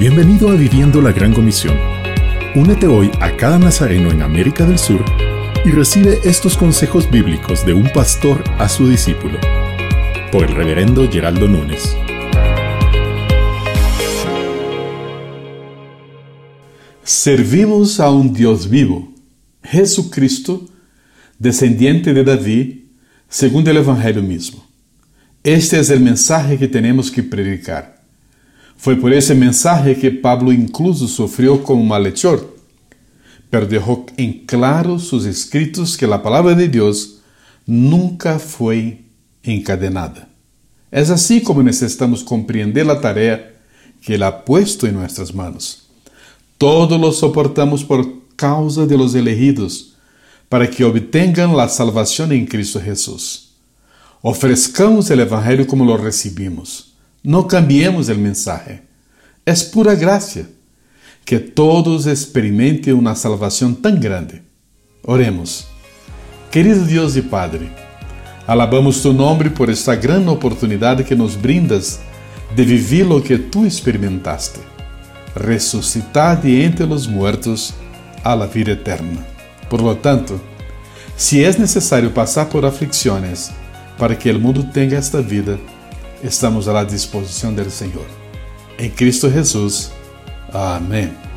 Bienvenido a Viviendo la Gran Comisión. Únete hoy a cada nazareno en América del Sur y recibe estos consejos bíblicos de un pastor a su discípulo. Por el reverendo Geraldo Núñez. Servimos a un Dios vivo, Jesucristo, descendiente de David, segundo el Evangelio mismo. Este es el mensaje que tenemos que predicar. Foi por esse mensagem que Pablo incluso sofreu como malhechor, pero deixou claro sus escritos que a palavra de Deus nunca foi encadenada. É assim como necessitamos compreender a tarefa que Ele ha puesto em nossas manos. Todo lo soportamos por causa de los elegidos, para que obtenham a salvação em Cristo Jesus. Ofrezcamos o Evangelho como lo recebimos. Não cambiemos o mensaje. É pura graça que todos experimentem uma salvação tão grande. Oremos. Querido Deus e Padre, alabamos tu nome por esta grande oportunidade que nos brindas de viver o que tu experimentaste, ressuscitar de entre os mortos a la vida eterna. Por lo tanto, se é necessário passar por aflicções para que o mundo tenha esta vida, estamos à disposição do Senhor. Em Cristo Jesus. Amém.